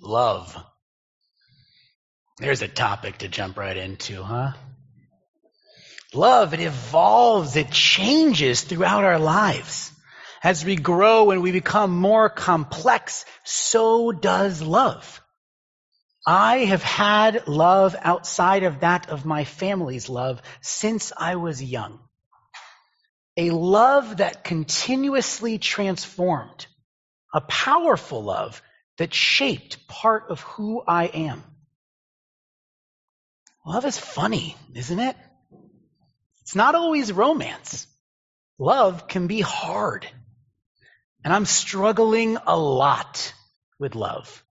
Love. There's a topic to jump right into, huh? Love, it evolves, it changes throughout our lives. As we grow and we become more complex, so does love. I have had love outside of that of my family's love since I was young. A love that continuously transformed. A powerful love that shaped part of who I am. Love is funny, isn't it? It's not always romance. Love can be hard. And I'm struggling a lot with love.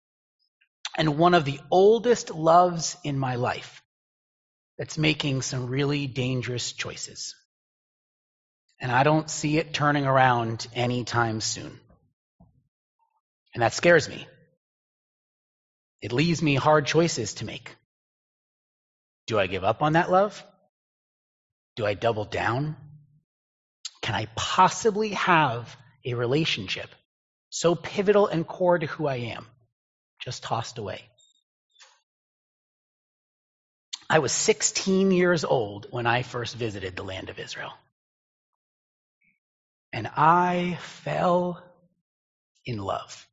And one of the oldest loves in my life that's making some really dangerous choices. And I don't see it turning around anytime soon. And that scares me. It leaves me hard choices to make. Do I give up on that love? Do I double down? Can I possibly have a relationship so pivotal and core to who I am just tossed away? I was 16 years old when I first visited the land of Israel. And I fell in love.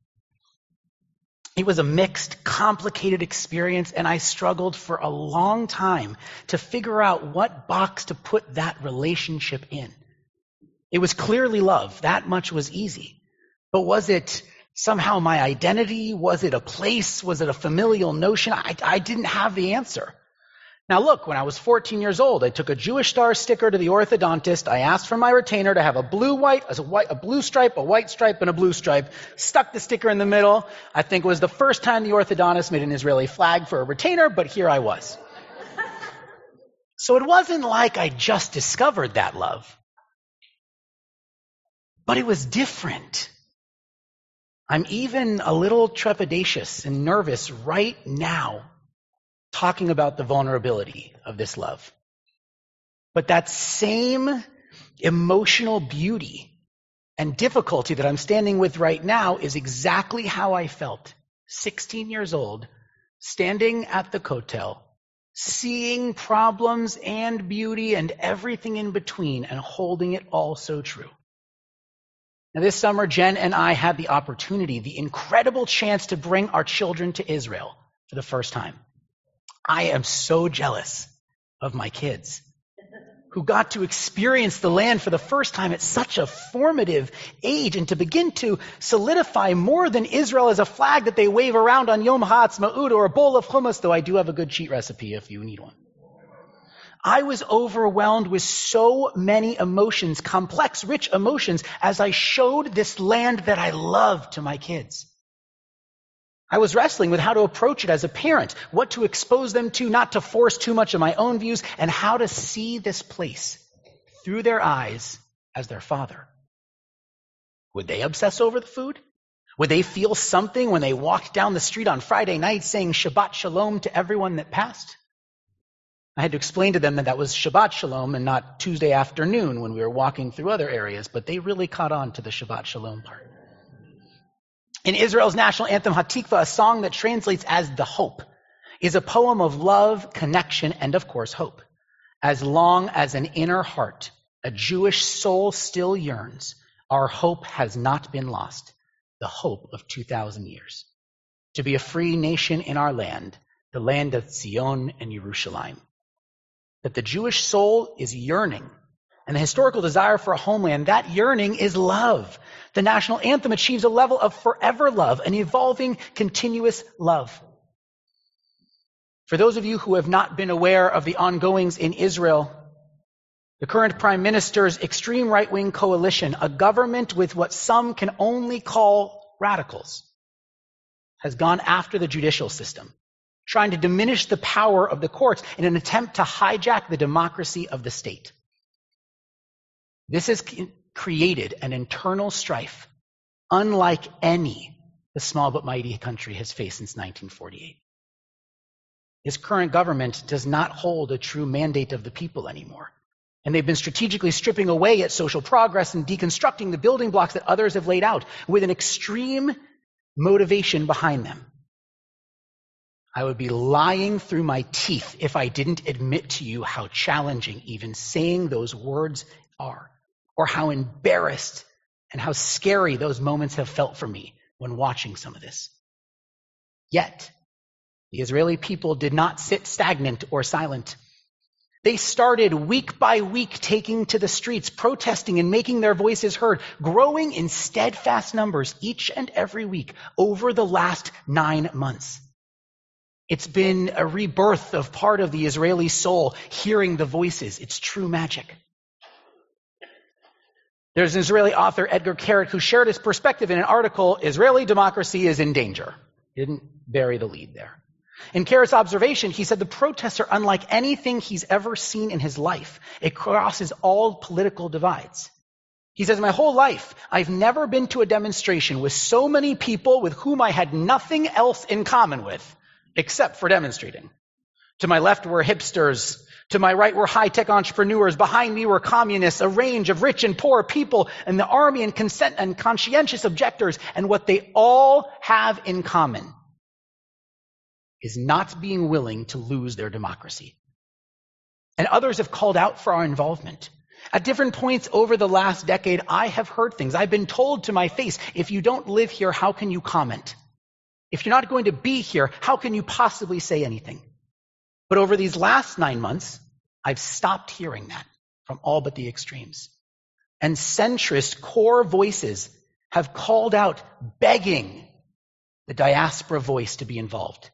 It was a mixed, complicated experience, and I struggled for a long time to figure out what box to put that relationship in. It was clearly love. That much was easy. But was it somehow my identity? Was it a place? Was it a familial notion? I, I didn't have the answer. Now look, when I was 14 years old, I took a Jewish star sticker to the orthodontist. I asked for my retainer to have a blue white, a, white, a blue stripe, a white stripe, and a blue stripe. Stuck the sticker in the middle. I think it was the first time the orthodontist made an Israeli flag for a retainer, but here I was. so it wasn't like I just discovered that love. But it was different. I'm even a little trepidatious and nervous right now talking about the vulnerability of this love. But that same emotional beauty and difficulty that I'm standing with right now is exactly how I felt 16 years old, standing at the Kotel, seeing problems and beauty and everything in between and holding it all so true. Now, this summer, Jen and I had the opportunity, the incredible chance to bring our children to Israel for the first time. I am so jealous of my kids who got to experience the land for the first time at such a formative age and to begin to solidify more than Israel as a flag that they wave around on Yom HaAtzmaut or a bowl of hummus, though I do have a good cheat recipe if you need one. I was overwhelmed with so many emotions, complex, rich emotions, as I showed this land that I love to my kids. I was wrestling with how to approach it as a parent, what to expose them to, not to force too much of my own views, and how to see this place through their eyes as their father. Would they obsess over the food? Would they feel something when they walked down the street on Friday night saying Shabbat Shalom to everyone that passed? I had to explain to them that that was Shabbat Shalom and not Tuesday afternoon when we were walking through other areas, but they really caught on to the Shabbat Shalom part. In Israel's national anthem, Hatikva, a song that translates as the hope, is a poem of love, connection, and of course, hope. As long as an inner heart, a Jewish soul still yearns, our hope has not been lost, the hope of 2,000 years. To be a free nation in our land, the land of Zion and Jerusalem. That the Jewish soul is yearning and the historical desire for a homeland, that yearning is love. The national anthem achieves a level of forever love, an evolving, continuous love. For those of you who have not been aware of the ongoings in Israel, the current prime minister's extreme right wing coalition, a government with what some can only call radicals, has gone after the judicial system, trying to diminish the power of the courts in an attempt to hijack the democracy of the state. This has created an internal strife unlike any the small but mighty country has faced since 1948. His current government does not hold a true mandate of the people anymore. And they've been strategically stripping away at social progress and deconstructing the building blocks that others have laid out with an extreme motivation behind them. I would be lying through my teeth if I didn't admit to you how challenging even saying those words are, or how embarrassed and how scary those moments have felt for me when watching some of this. Yet, the Israeli people did not sit stagnant or silent. They started week by week taking to the streets, protesting and making their voices heard, growing in steadfast numbers each and every week over the last nine months. It's been a rebirth of part of the Israeli soul, hearing the voices. It's true magic. There's an Israeli author, Etgar Keret, who shared his perspective in an article, Israeli democracy is in danger. He didn't bury the lead there. In Keret's observation, he said the protests are unlike anything he's ever seen in his life. It crosses all political divides. He says, my whole life, I've never been to a demonstration with so many people with whom I had nothing else in common with except for demonstrating. To my left were hipsters. To my right were high-tech entrepreneurs. Behind me were communists, a range of rich and poor people, and the army and consent and conscientious objectors. And what they all have in common is not being willing to lose their democracy. And others have called out for our involvement. At different points over the last decade, I have heard things. I've been told to my face, if you don't live here, how can you comment? If you're not going to be here, how can you possibly say anything? But over these last nine months, I've stopped hearing that from all but the extremes. And centrist core voices have called out, begging the diaspora voice to be involved.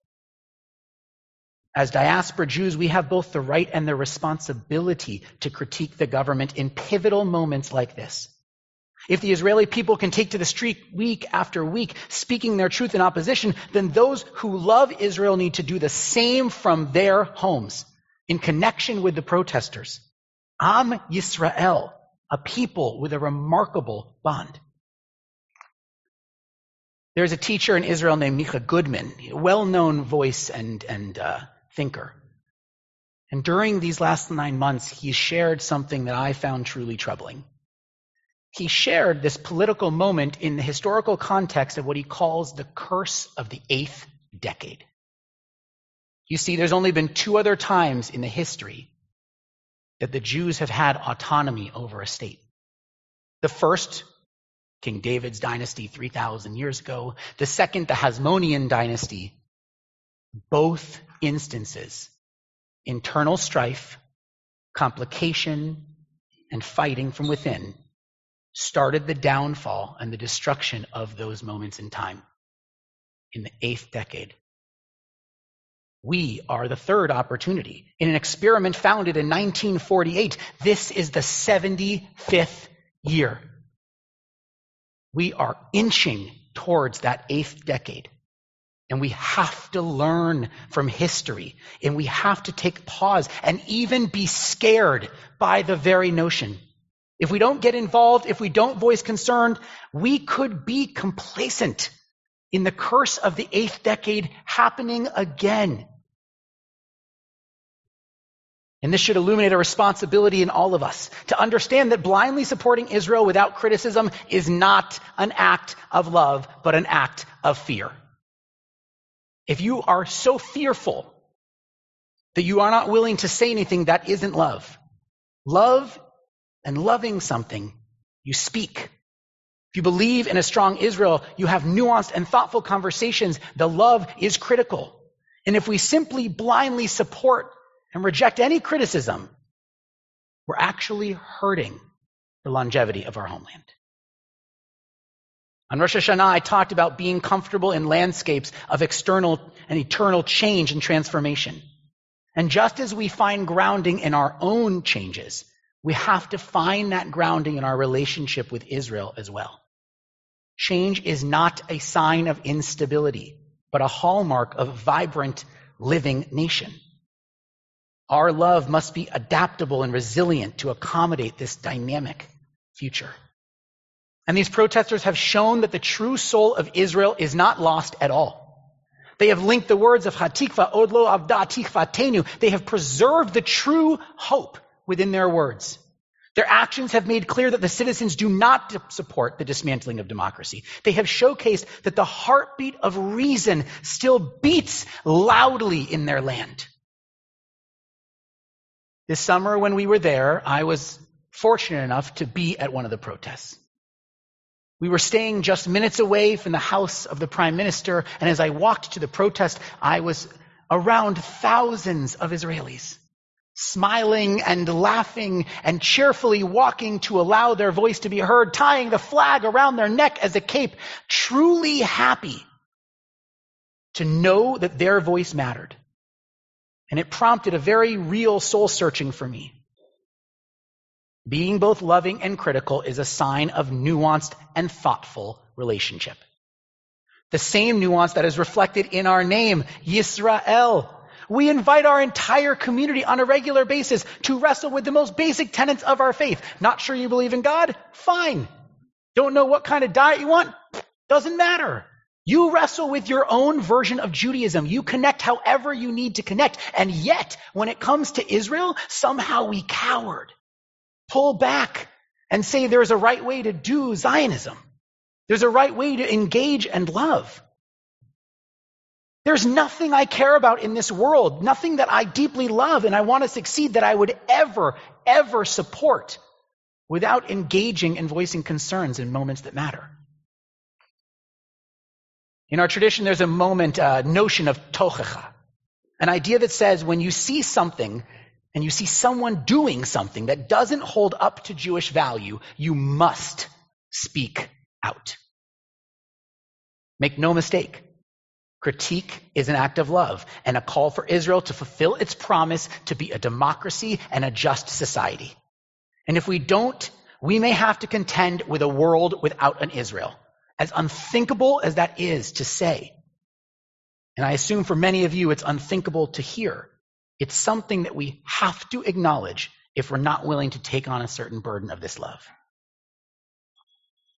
As diaspora Jews, we have both the right and the responsibility to critique the government in pivotal moments like this. If the Israeli people can take to the street week after week, speaking their truth in opposition, then those who love Israel need to do the same from their homes in connection with the protesters. Am Yisrael, a people with a remarkable bond. There's a teacher in Israel named Micah Goodman, a well-known voice and, and uh, thinker. And during these last nine months, he shared something that I found truly troubling he shared this political moment in the historical context of what he calls the curse of the eighth decade. You see, there's only been two other times in the history that the Jews have had autonomy over a state. The first, King David's dynasty 3,000 years ago. The second, the Hasmonean dynasty. Both instances, internal strife, complication, and fighting from within started the downfall and the destruction of those moments in time in the eighth decade. We are the third opportunity. In an experiment founded in 1948, this is the 75th year. We are inching towards that eighth decade. And we have to learn from history. And we have to take pause and even be scared by the very notion if we don't get involved, if we don't voice concern, we could be complacent in the curse of the eighth decade happening again. And this should illuminate a responsibility in all of us to understand that blindly supporting Israel without criticism is not an act of love, but an act of fear. If you are so fearful that you are not willing to say anything, that isn't love. Love and loving something, you speak. If you believe in a strong Israel, you have nuanced and thoughtful conversations. The love is critical. And if we simply blindly support and reject any criticism, we're actually hurting the longevity of our homeland. On Rosh Hashanah, I talked about being comfortable in landscapes of external and eternal change and transformation. And just as we find grounding in our own changes, we have to find that grounding in our relationship with Israel as well. Change is not a sign of instability, but a hallmark of vibrant, living nation. Our love must be adaptable and resilient to accommodate this dynamic future. And these protesters have shown that the true soul of Israel is not lost at all. They have linked the words of Hatikva, Odlo Avda Tikva Tenu. They have preserved the true hope within their words. Their actions have made clear that the citizens do not support the dismantling of democracy. They have showcased that the heartbeat of reason still beats loudly in their land. This summer, when we were there, I was fortunate enough to be at one of the protests. We were staying just minutes away from the house of the prime minister, and as I walked to the protest, I was around thousands of Israelis, smiling and laughing and cheerfully walking to allow their voice to be heard, tying the flag around their neck as a cape, truly happy to know that their voice mattered. And it prompted a very real soul searching for me. Being both loving and critical is a sign of nuanced and thoughtful relationship. The same nuance that is reflected in our name, Yisrael. We invite our entire community on a regular basis to wrestle with the most basic tenets of our faith. Not sure you believe in God? Fine. Don't know what kind of diet you want? Doesn't matter. You wrestle with your own version of Judaism. You connect however you need to connect. And yet, when it comes to Israel, somehow we cowered pull back and say there's a right way to do Zionism. There's a right way to engage and love. There's nothing I care about in this world, nothing that I deeply love and I want to succeed that I would ever, ever support without engaging and voicing concerns in moments that matter. In our tradition, there's a moment, uh, notion of tochecha, an idea that says when you see something and you see someone doing something that doesn't hold up to Jewish value, you must speak out. Make no mistake. Critique is an act of love and a call for Israel to fulfill its promise to be a democracy and a just society. And if we don't, we may have to contend with a world without an Israel, as unthinkable as that is to say. And I assume for many of you it's unthinkable to hear. It's something that we have to acknowledge if we're not willing to take on a certain burden of this love.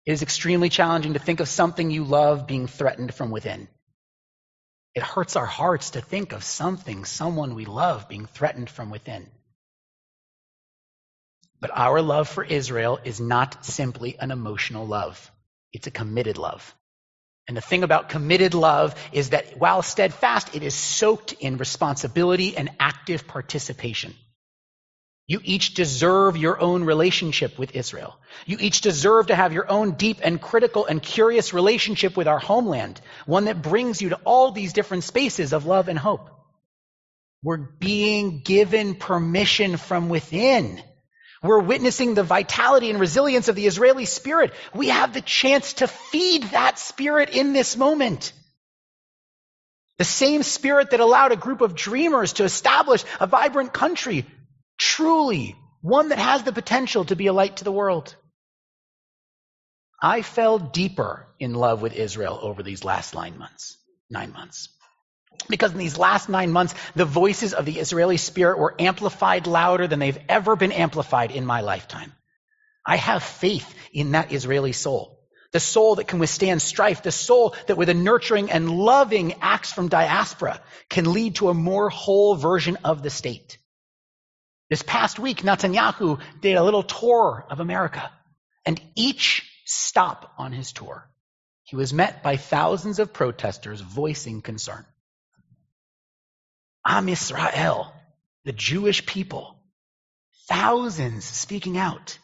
It is extremely challenging to think of something you love being threatened from within. It hurts our hearts to think of something, someone we love being threatened from within. But our love for Israel is not simply an emotional love. It's a committed love. And the thing about committed love is that while steadfast, it is soaked in responsibility and active participation. You each deserve your own relationship with Israel. You each deserve to have your own deep and critical and curious relationship with our homeland, one that brings you to all these different spaces of love and hope. We're being given permission from within we're witnessing the vitality and resilience of the Israeli spirit. We have the chance to feed that spirit in this moment. The same spirit that allowed a group of dreamers to establish a vibrant country, truly one that has the potential to be a light to the world. I fell deeper in love with Israel over these last nine months. Nine months. Because in these last nine months, the voices of the Israeli spirit were amplified louder than they've ever been amplified in my lifetime. I have faith in that Israeli soul. The soul that can withstand strife, the soul that with a nurturing and loving acts from diaspora can lead to a more whole version of the state. This past week, Netanyahu did a little tour of America, and each stop on his tour, he was met by thousands of protesters voicing concern. Am Israel, the Jewish people, thousands speaking out.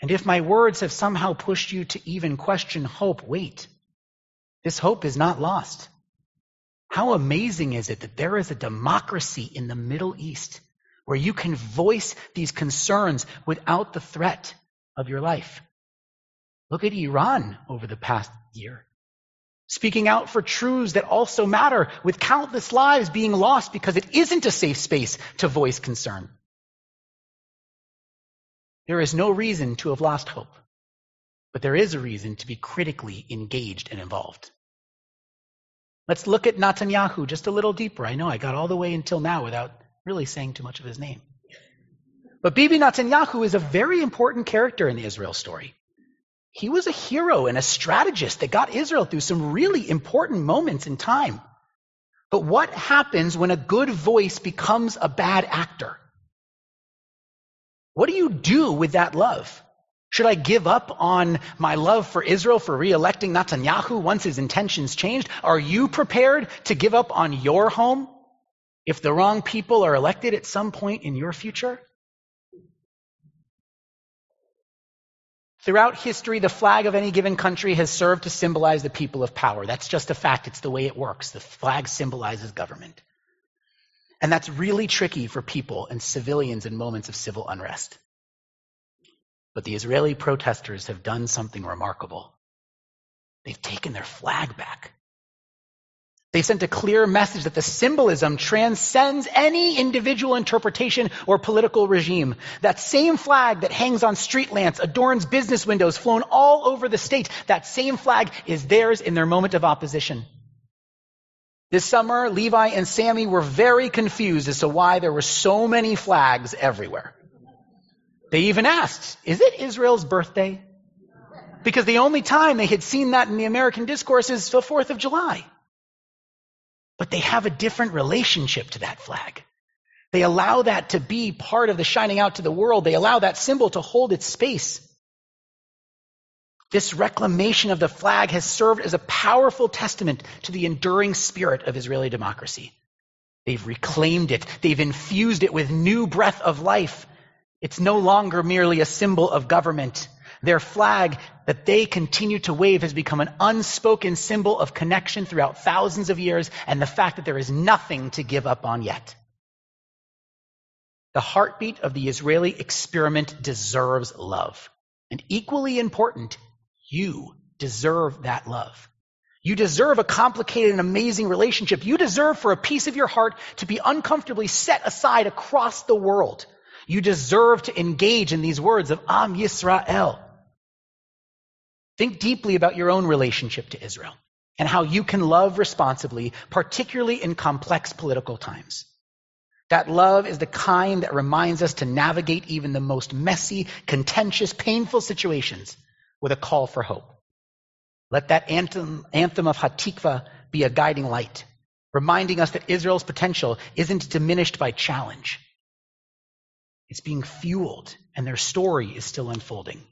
And if my words have somehow pushed you to even question hope, wait. This hope is not lost. How amazing is it that there is a democracy in the Middle East where you can voice these concerns without the threat of your life? Look at Iran over the past year speaking out for truths that also matter, with countless lives being lost because it isn't a safe space to voice concern. There is no reason to have lost hope, but there is a reason to be critically engaged and involved. Let's look at Netanyahu just a little deeper. I know I got all the way until now without really saying too much of his name. But Bibi Netanyahu is a very important character in the Israel story. He was a hero and a strategist that got Israel through some really important moments in time. But what happens when a good voice becomes a bad actor? What do you do with that love? Should I give up on my love for Israel for re-electing Netanyahu once his intentions changed? Are you prepared to give up on your home if the wrong people are elected at some point in your future? Throughout history, the flag of any given country has served to symbolize the people of power. That's just a fact. It's the way it works. The flag symbolizes government. And that's really tricky for people and civilians in moments of civil unrest. But the Israeli protesters have done something remarkable. They've taken their flag back. They've sent a clear message that the symbolism transcends any individual interpretation or political regime. That same flag that hangs on street lamps, adorns business windows, flown all over the state, that same flag is theirs in their moment of opposition. This summer, Levi and Sammy were very confused as to why there were so many flags everywhere. They even asked, is it Israel's birthday? Because the only time they had seen that in the American discourse is the 4th of July. But they have a different relationship to that flag. They allow that to be part of the shining out to the world. They allow that symbol to hold its space. This reclamation of the flag has served as a powerful testament to the enduring spirit of Israeli democracy. They've reclaimed it. They've infused it with new breath of life. It's no longer merely a symbol of government. Their flag that they continue to wave has become an unspoken symbol of connection throughout thousands of years and the fact that there is nothing to give up on yet. The heartbeat of the Israeli experiment deserves love. And equally important, you deserve that love. You deserve a complicated and amazing relationship. You deserve for a piece of your heart to be uncomfortably set aside across the world. You deserve to engage in these words of Am Yisrael. Think deeply about your own relationship to Israel and how you can love responsibly, particularly in complex political times. That love is the kind that reminds us to navigate even the most messy, contentious, painful situations with a call for hope. Let that anthem, anthem of Hatikva be a guiding light, reminding us that Israel's potential isn't diminished by challenge. It's being fueled, and their story is still unfolding.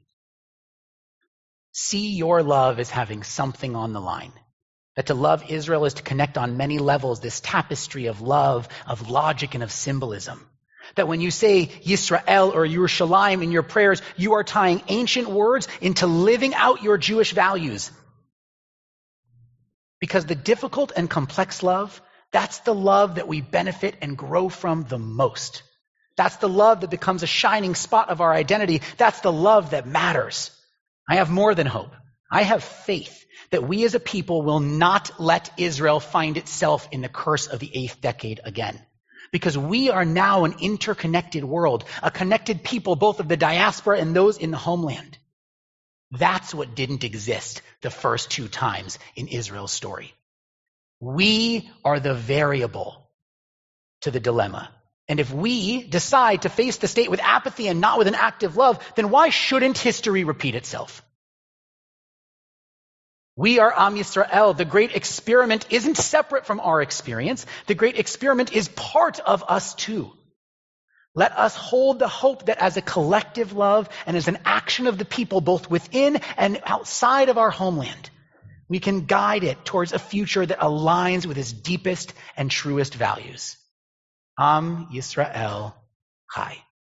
See your love as having something on the line. That to love Israel is to connect on many levels this tapestry of love, of logic, and of symbolism. That when you say Yisrael or Yerushalayim in your prayers, you are tying ancient words into living out your Jewish values. Because the difficult and complex love, that's the love that we benefit and grow from the most. That's the love that becomes a shining spot of our identity. That's the love that matters. I have more than hope. I have faith that we as a people will not let Israel find itself in the curse of the eighth decade again. Because we are now an interconnected world, a connected people, both of the diaspora and those in the homeland. That's what didn't exist the first two times in Israel's story. We are the variable to the dilemma. And if we decide to face the state with apathy and not with an active love, then why shouldn't history repeat itself? We are Am Yisrael. The great experiment isn't separate from our experience. The great experiment is part of us too. Let us hold the hope that as a collective love and as an action of the people, both within and outside of our homeland, we can guide it towards a future that aligns with its deepest and truest values. Am Yisrael Chai.